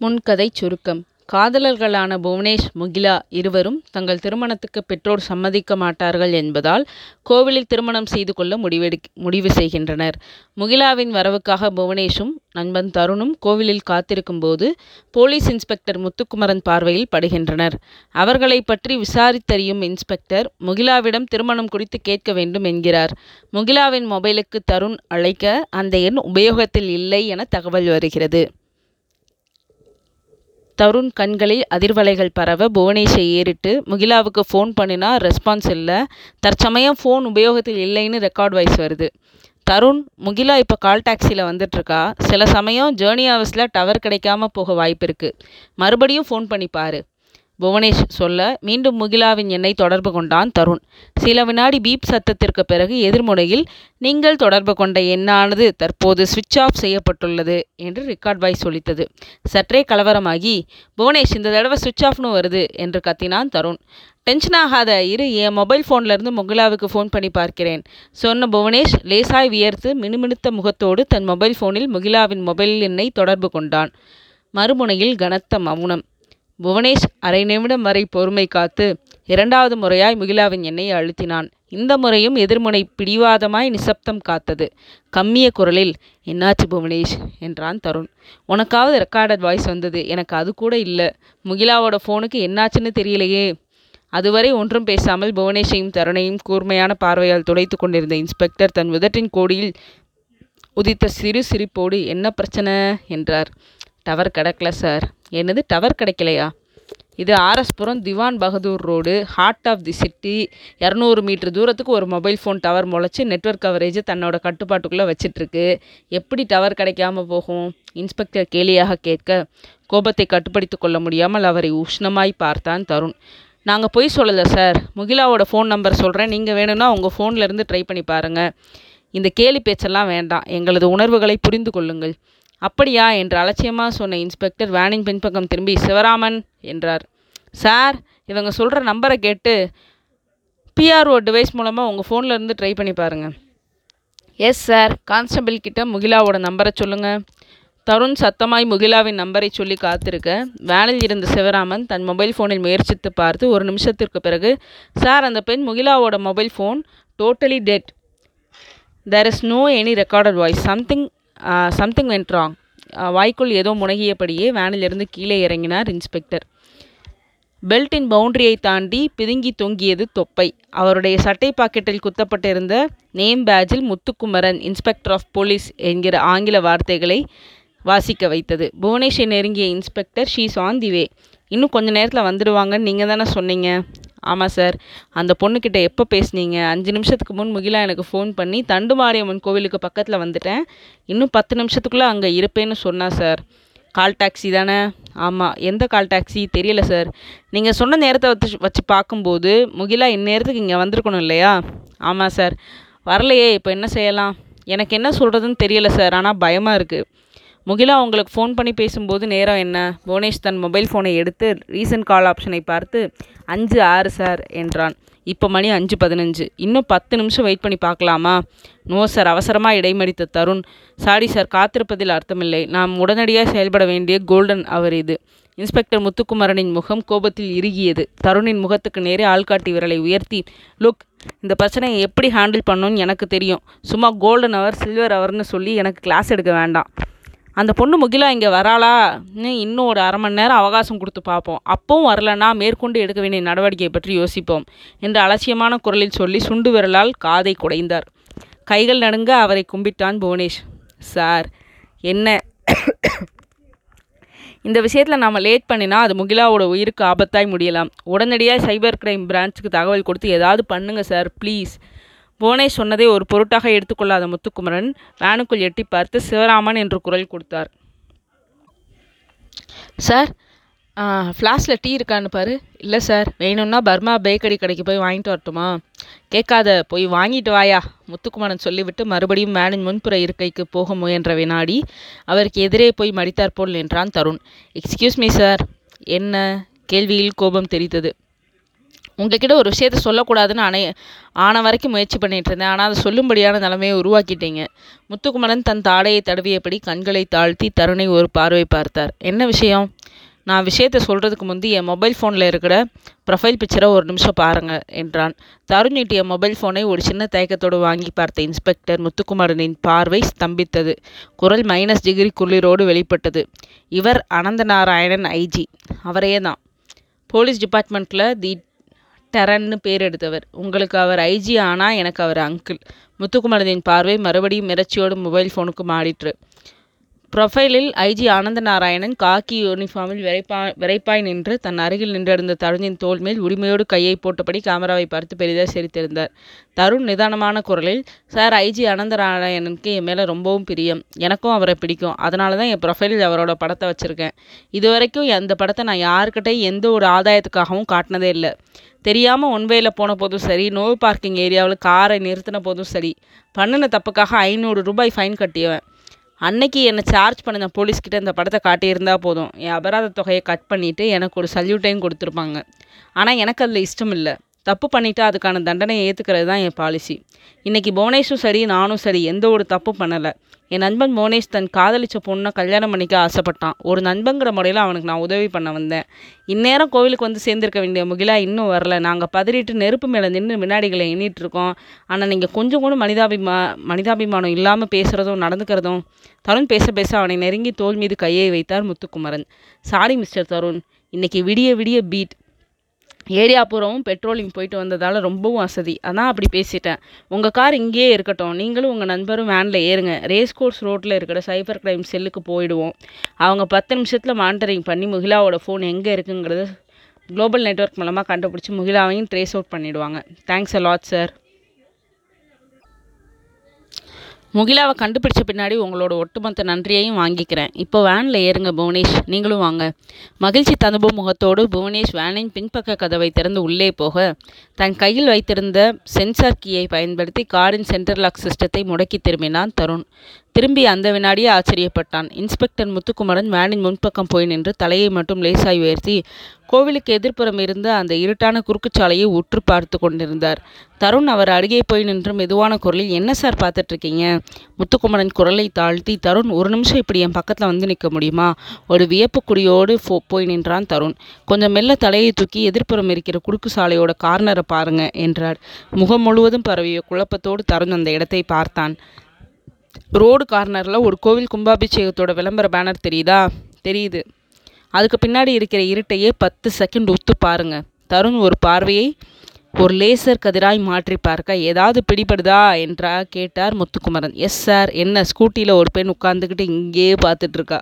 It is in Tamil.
முன்கதைச் சுருக்கம். காதலர்களான புவனேஷ் முகிலா இருவரும் தங்கள் திருமணத்துக்கு பெற்றோர் சம்மதிக்க மாட்டார்கள் என்பதால் கோவிலில் திருமணம் செய்து கொள்ள முடிவெடு முடிவு செய்கின்றனர். முகிலாவின் வரவுக்காக புவனேஷும் நண்பன் தருணும் கோவிலில் காத்திருக்கும் போது போலீஸ் இன்ஸ்பெக்டர் முத்துக்குமரன் பார்வையில் படுகின்றனர். அவர்களை பற்றி விசாரித்தறியும் இன்ஸ்பெக்டர் முகிலாவிடம் திருமணம் குறித்து கேட்க வேண்டும் என்கிறார். முகிலாவின் மொபைலுக்கு தருண் அழைக்க அந்த எண் உபயோகத்தில் இல்லை என தகவல் வருகிறது. தருண் கண்களில் அதிர்வலைகள் பரவ புவனேஷை ஏறிட்டு முகிலாவுக்கு ஃபோன் பண்ணினா ரெஸ்பான்ஸ் இல்லை. தற்சமயம் ஃபோன் உபயோகத்தில் இல்லைன்னு ரெக்கார்ட் வாய்ஸ் வருது. தருண் முகிலா இப்போ கால் டாக்ஸியில் வந்துட்டுருக்கா? சில சமயம் ஜேர்னி ஹவர்ஸில் டவர் கிடைக்காம போக வாய்ப்பு இருக்குது மறுபடியும் ஃபோன் பண்ணி பாரு. புவனேஷ் சொல்ல மீண்டும் முகிலாவின் எண்ணை தொடர்பு கொண்டான் தருண். சில வினாடி பீப் சத்தத்திற்கு பிறகு எதிர்முனையில் நீங்கள் தொடர்பு கொண்ட எண்ணானது தற்போது சுவிட்ச் ஆஃப் செய்யப்பட்டுள்ளது என்று ரெக்கார்ட் வாய்ஸ் சொல்லித்தது சற்றே கலவரமாகி புவனேஷ் இந்த தடவை சுவிட்ச் ஆஃப்னு வருது என்று கத்தினான் தருண். டென்ஷன் ஆகாத இரு என் மொபைல் ஃபோன்லேருந்து முகிலாவுக்கு ஃபோன் பண்ணி பார்க்கிறேன் சொன்ன புவனேஷ் லேசாய் வியர்த்து மினுமினுத்த முகத்தோடு தன் மொபைல் ஃபோனில் முகிலாவின் மொபைல் எண்ணை தொடர்பு கொண்டான். மறுமுனையில் கனத்த மௌனம். புவனேஷ் அரை நிமிடம் வரை பொறுமை காத்து இரண்டாவது முறையாய் முகிலாவின் எண்ணெயை அழுத்தினான். இந்த முறையும் எதிர்முனை பிடிவாதமாய் நிசப்தம் காத்தது. கம்மிய குரலில் என்னாச்சு புவனேஷ்? என்றான் தருண். உனக்காவது ரெக்கார்டட் வாய்ஸ் வந்தது. எனக்கு அது கூட இல்லை. முகிலாவோட ஃபோனுக்கு என்னாச்சுன்னு தெரியலையே. அதுவரை ஒன்றும் பேசாமல் புவனேஷையும் தருணையும் கூர்மையான பார்வையால் துடைத்து கொண்டிருந்த இன்ஸ்பெக்டர் தன் உதட்டின் கோடியில் உதித்த சிறு சிரிப்போடு என்ன பிரச்சனை? என்றார். டவர் கிடைக்கல சார். என்னது டவர் கிடைக்கலையா? இது RS Puram Diwan Bahadur road heart of the city இரநூறு மீட்டர் தூரத்துக்கு ஒரு மொபைல் ஃபோன் டவர் முளைச்சி நெட்ஒர்க் கவரேஜ் தன்னோட கட்டுப்பாட்டுக்குள்ளே வச்சிட்ருக்கு. எப்படி டவர் கிடைக்காம போகும்? இன்ஸ்பெக்டர் கேலியாக கேட்க கோபத்தை கட்டுப்படுத்தி கொள்ள முடியாமல் அவரை உஷ்ணமாய் பார்த்தான் தருண். நாங்கள் பொய் சொல்லலை சார். முகிலாவோட ஃபோன் நம்பர் சொல்கிறேன் நீங்கள் வேணும்னா உங்கள் ஃபோன்லேருந்து ட்ரை பண்ணி பாருங்கள் இந்த கேலி பேச்செல்லாம் வேண்டாம். எங்களது உணர்வுகளை புரிந்து கொள்ளுங்கள். அப்படியா என்று அலட்சியமாக சொன்ன இன்ஸ்பெக்டர் வேனின் பின்பக்கம் திரும்பி சிவராமன் என்றார். சார் இவங்க சொல்கிற நம்பரை கேட்டு பிஆர்ஓ டிவைஸ் மூலமாக உங்கள் ஃபோனில் இருந்து ட்ரை பண்ணி பாருங்கள் எஸ் சார் கான்ஸ்டபிள் கிட்ட முகிலாவோட நம்பரை சொல்லுங்கள் தருண் சத்தமாய் முகிலாவின் நம்பரை சொல்லி காத்திருக்க. வேனில் இருந்த சிவராமன் தன் மொபைல் ஃபோனில் முயற்சித்து பார்த்து ஒரு நிமிஷத்திற்கு பிறகு சார் அந்த பெண் முகிலாவோட mobile phone totally dead there is no any recorded voice something something went wrong வாய்க்குள் ஏதோ முனகியபடியே வேனிலிருந்து கீழே இறங்கினார் இன்ஸ்பெக்டர் பெல்ட்டின் பவுண்டரியை தாண்டி பிதுங்கி தொங்கியது தொப்பை. அவருடைய சட்டை பாக்கெட்டில் குத்தப்பட்டிருந்த நேம் பேஜில் முத்துக்குமரன் இன்ஸ்பெக்டர் ஆஃப் போலீஸ் என்கிற ஆங்கில வார்த்தைகளை வாசிக்க வைத்தது. புவனேஷை நெருங்கிய inspector she's on the way இன்னும் கொஞ்ச நேரத்தில் வந்துடுவாங்கன்னு நீங்கள் தானே சொன்னீங்க? ஆமாம் சார் அந்த பொண்ணுக்கிட்ட எப்போ பேசுனீங்க? அஞ்சு நிமிஷத்துக்கு முன் முகிலா எனக்கு ஃபோன் பண்ணி தண்டுமாரியம்மன் கோவிலுக்கு பக்கத்தில் வந்துட்டேன். இன்னும் பத்து நிமிஷத்துக்குள்ளே அங்கே இருப்பேன்னு சொன்னா சார் கால் டாக்ஸி தானே? ஆமாம் எந்த கால் டாக்ஸி தெரியல சார் நீங்கள் சொன்ன நேரத்தை வச்சு வச்சு பார்க்கும்போது முகிலா இந்நேரத்துக்கு இங்கே வந்திருக்கணும் இல்லையா? ஆமாம் சார் வரலையே இப்போ என்ன செய்யலாம்? எனக்கு என்ன சொல்கிறதுன்னு தெரியல சார் ஆனால் பயமாக இருக்குது முகிலா உங்களுக்கு ஃபோன் பண்ணி பேசும்போது நேரம் என்ன? புவனேஷ் தன் மொபைல் ஃபோனை எடுத்து ரீசன்ட் கால் ஆப்ஷனை பார்த்து அஞ்சு ஆறு சார் என்றான். இப்போ மணி அஞ்சு பதினஞ்சு. இன்னும் பத்து நிமிஷம் வெயிட் பண்ணி பார்க்கலாமா? நோ சார் அவசரமாக இடைமடித்த தருண். சாரி சார் காத்திருப்பதில் அர்த்தமில்லை. நாம் உடனடியாக செயல்பட வேண்டிய கோல்டன் அவர் இது. இன்ஸ்பெக்டர் முத்துக்குமரனின் முகம் கோபத்தில் இறுகியது. தருணின் முகத்துக்கு நேரே ஆள்காட்டி விரலை உயர்த்தி லுக் இந்த பிரச்சனையை எப்படி ஹேண்டில் பண்ணணும்னு எனக்கு தெரியும். சும்மா கோல்டன் அவர் சில்வர் அவர்னு சொல்லி எனக்கு கிளாஸ் எடுக்க வேண்டாம். அந்த பொண்ணு முகிலா இங்கே வராளான்னு இன்னும் ஒரு அரை மணி நேரம் அவகாசம் கொடுத்து பார்ப்போம். அப்பவும் வரலன்னா மேற்கொண்டு எடுக்க வேண்டிய நடவடிக்கையை பற்றி யோசிப்போம் என்று அலட்சியமான குரலில் சொல்லி சுண்டு விரலால் காதை குடைந்தார். கைகள் நடுங்க அவரை கும்பிட்டான் புவனேஷ். சார் என்ன? இந்த விஷயத்தில் நாம் லேட் பண்ணினா அது முகிலாவோட உயிருக்கு ஆபத்தாய் முடியலாம். உடனடியாக சைபர் கிரைம் பிரான்ச்சுக்கு தகவல் கொடுத்து ஏதாவது பண்ணுங்கள் சார் ப்ளீஸ். போனே சொன்னதை ஒரு பொருட்டாக எடுத்துக்கொள்ளாத முத்துக்குமரன் வேனுக்குள் எட்டி பார்த்து சிவராமன் என்று குரல் கொடுத்தார். சார் ஃப்ளாஸில் டீ இருக்கான்னு பாரு. இல்லை சார். வேணும்னா பர்மா பேக்கரி கடைக்கு போய் வாங்கிட்டு வரட்டுமா? கேட்காத. போய் வாங்கிட்டு வாயா. முத்துக்குமரன் சொல்லிவிட்டு மறுபடியும் வேனின் முன்புற இருக்கைக்கு போக முயன்ற வினாடி அவருக்கு எதிரே போய் மடித்தாற்போல் என்றான் தருண். Excuse me sir. என்ன? கேள்வியில் கோபம் தெரித்தது உங்ககிட்ட ஒரு விஷயத்த சொல்லக்கூடாதுன்னு அனை ஆன வரைக்கும் முயற்சி பண்ணிகிட்டு இருந்தேன். ஆனால் அதை சொல்லும்படியான நிலைமையை உருவாக்கிட்டீங்க. முத்துக்குமரன் தன் தாடையை தடவியபடி கண்களை தாழ்த்தி தருணை ஒரு பார்வை பார்த்தார். என்ன விஷயம்? நான் விஷயத்த சொல்கிறதுக்கு முந்தி என் மொபைல் ஃபோனில் இருக்கிற ப்ரொஃபைல் பிக்சரை ஒரு நிமிஷம் பாருங்கள் என்றான். தருண் நீட்டிய மொபைல் ஃபோனை ஒரு சின்ன தயக்கத்தோடு வாங்கி பார்த்த இன்ஸ்பெக்டர் முத்துக்குமரனின் பார்வை ஸ்தம்பித்தது. குரல் மைனஸ் டிகிரி குளிரோடு வெளிப்பட்டது. இவர் அனந்த நாராயணன் ஐஜி. அவரே தான் போலீஸ் டிபார்ட்மெண்ட்டில் தி டெரன்னு பேர் எடுத்தவர். உங்களுக்கு அவர் ஐஜி ஆனால் எனக்கு அவர் அங்கிள் முத்துக்குமரனின் பார்வை மறுபடியும் மிரட்சியோடு மொபைல் ஃபோனுக்கு மாறிற்று. ப்ரொஃபைலில் ஐஜி ஆனந்த நாராயணன் காக்கி யூனிஃபார்மில் விரைப்பா விரைப்பாய் நின்று தன் அருகில் நின்றிருந்த தருணின் தோல் மேல் உரிமையோடு கையை போட்டபடி கேமராவை பார்த்து பெரிதாக சிரித்திருந்தார். தருண் நிதானமான குரலில் சார் ஐஜி ஆனந்த நாராயணனுக்கு என் மேலே ரொம்பவும் பிரியம். எனக்கும் அவரை பிடிக்கும். அதனால தான் என் ப்ரொஃபைலில் அவரோட படத்தை வச்சுருக்கேன். இது வரைக்கும் அந்த படத்தை நான் யாருக்கிட்டையும் எந்த ஒரு ஆதாயத்துக்காகவும் காட்டினதே இல்லை. தெரியாமல் ஒன்வேயில் போன போதும் சரி நோ பார்க்கிங் ஏரியாவில் காரை நிறுத்தின போதும் சரி. பண்ணின தப்புக்காக ஐநூறு ரூபாய் ஃபைன் கட்டியவன். அன்னைக்கு என்னை சார்ஜ் பண்ணின போலீஸ்கிட்ட இந்த படத்தை காட்டியிருந்தா போதும். என் அபராத தொகையை கட் பண்ணிவிட்டு எனக்கு ஒரு சல்யூட்டையும் கொடுத்துருப்பாங்க. ஆனால் எனக்கு அதில் இஷ்டம் இல்லை தப்பு பண்ணிட்டா அதுக்கான தண்டனையை ஏற்றுக்கிறது தான் என் பாலிசி இன்றைக்கி புவனேஷும் சரி நானும் சரி எந்த ஒரு தப்பு பண்ணலை. என் நண்பன் புவனேஷ் தன் காதலிச்ச பொண்ணை கல்யாணம் பண்ணிக்க ஆசைப்பட்டான். ஒரு நண்பங்கிற முறையில் அவனுக்கு நான் உதவி பண்ண வந்தேன். இந்நேரம் கோவிலுக்கு வந்து சேர்ந்திருக்க வேண்டிய முகிலா இன்னும் வரல. நாங்கள் பதறிட்டு நெருப்பு மேலே நின்று வினாடிகளை எண்ணிட்டு இருக்கோம். ஆனால் நீங்கள் கொஞ்சம் கூட மனிதாபிமா மனிதாபிமானம் இல்லாமல் பேசுகிறதும் நடந்துக்கிறதும் தருண் பேச பேச அவனை நெருங்கி தோல் மீது கையை வைத்தார் முத்துக்குமரன். Sorry mister Tarun. இன்றைக்கி விடிய விடிய பீட் ஏரியா பூராவும் பெட்ரோலிங் போயிட்டு வந்ததால் ரொம்பவும் வசதி அதான் அப்படி பேசிட்டேன். உங்கள் கார் இங்கேயே இருக்கட்டும். நீங்களும் உங்கள் நண்பரும் வேனில் ஏறுங்க. ரேஸ் கோர்ஸ் ரோட்டில் இருக்கிற சைபர் கிரைம் செல்லுக்கு போயிடுவோம். அவங்க பத்து நிமிஷத்தில் மானிட்டரிங் பண்ணி முகிலாவோட ஃபோன் எங்கே இருக்குங்கிறத குளோபல் நெட்வொர்க் மூலமாக கண்டுபிடிச்சி முகிலாவையும் ட்ரேஸ் அவுட் பண்ணிவிடுவாங்க தேங்க்ஸ் அ லாட் சார் முகிலாவை கண்டுபிடிச்ச பின்னாடி உங்களோட ஒட்டுமொத்த நன்றியையும் வாங்கிக்கிறேன். இப்போ வேனில் ஏறுங்க புவனேஷ். நீங்களும் வாங்க. மகிழ்ச்சி ததும்பும் முகத்தோடு புவனேஷ் வேனின் பின்பக்க கதவை திறந்து உள்ளே போக தன் கையில் வைத்திருந்த சென்சார் கீயை பயன்படுத்தி காரின் சென்டர் லாக் சிஸ்டத்தை முடக்கி திரும்பினான் தருண். திரும்பி அந்த வினாடியே ஆச்சரியப்பட்டான். இன்ஸ்பெக்டர் முத்துக்குமரன் வேனின் முன்பக்கம் போய் நின்று தலையை மட்டும் லேசாய் உயர்த்தி கோவிலுக்கு எதிர்ப்புறம் இருந்த அந்த இருட்டான குறுக்குச்சாலையை உற்று பார்த்து கொண்டிருந்தார். தருண் அவர் அருகே போய் நின்று மெதுவான குரலில் என்ன சார் பார்த்துட்ருக்கீங்க? முத்துக்குமரன் குரலை தாழ்த்தி தருண் ஒரு நிமிஷம் இப்படி என் பக்கத்தில் வந்து நிற்க முடியுமா? ஒரு வியப்பு குடியோடு ஃபோ போய் நின்றான் தருண். கொஞ்சம் மெல்ல தலையை தூக்கி எதிர்ப்புறம் இருக்கிற குறுக்கு சாலையோட கார்னரை பாருங்க என்றார். முகம் முழுவதும் பரவிய குழப்பத்தோடு தருண் அந்த இடத்தை பார்த்தான். ரோடு கார்னரில் ஒரு கோவில் கும்பாபிஷேகத்தோட விளம்பர பேனர் தெரியுதா? தெரியுது. அதுக்கு பின்னாடி இருக்கிற இருட்டையே பத்து செகண்ட் உத்து பாருங்க. தருண் ஒரு பார்வையை ஒரு லேசர் கதிராய் மாற்றி பார்க்க ஏதாவது பிடிபடுதா? என்றா கேட்டார் முத்துக்குமரன். எஸ் சார் என்ன ஸ்கூட்டியில் ஒரு பெண் உட்காந்துக்கிட்டு இங்கேயே பார்த்துட்ருக்கா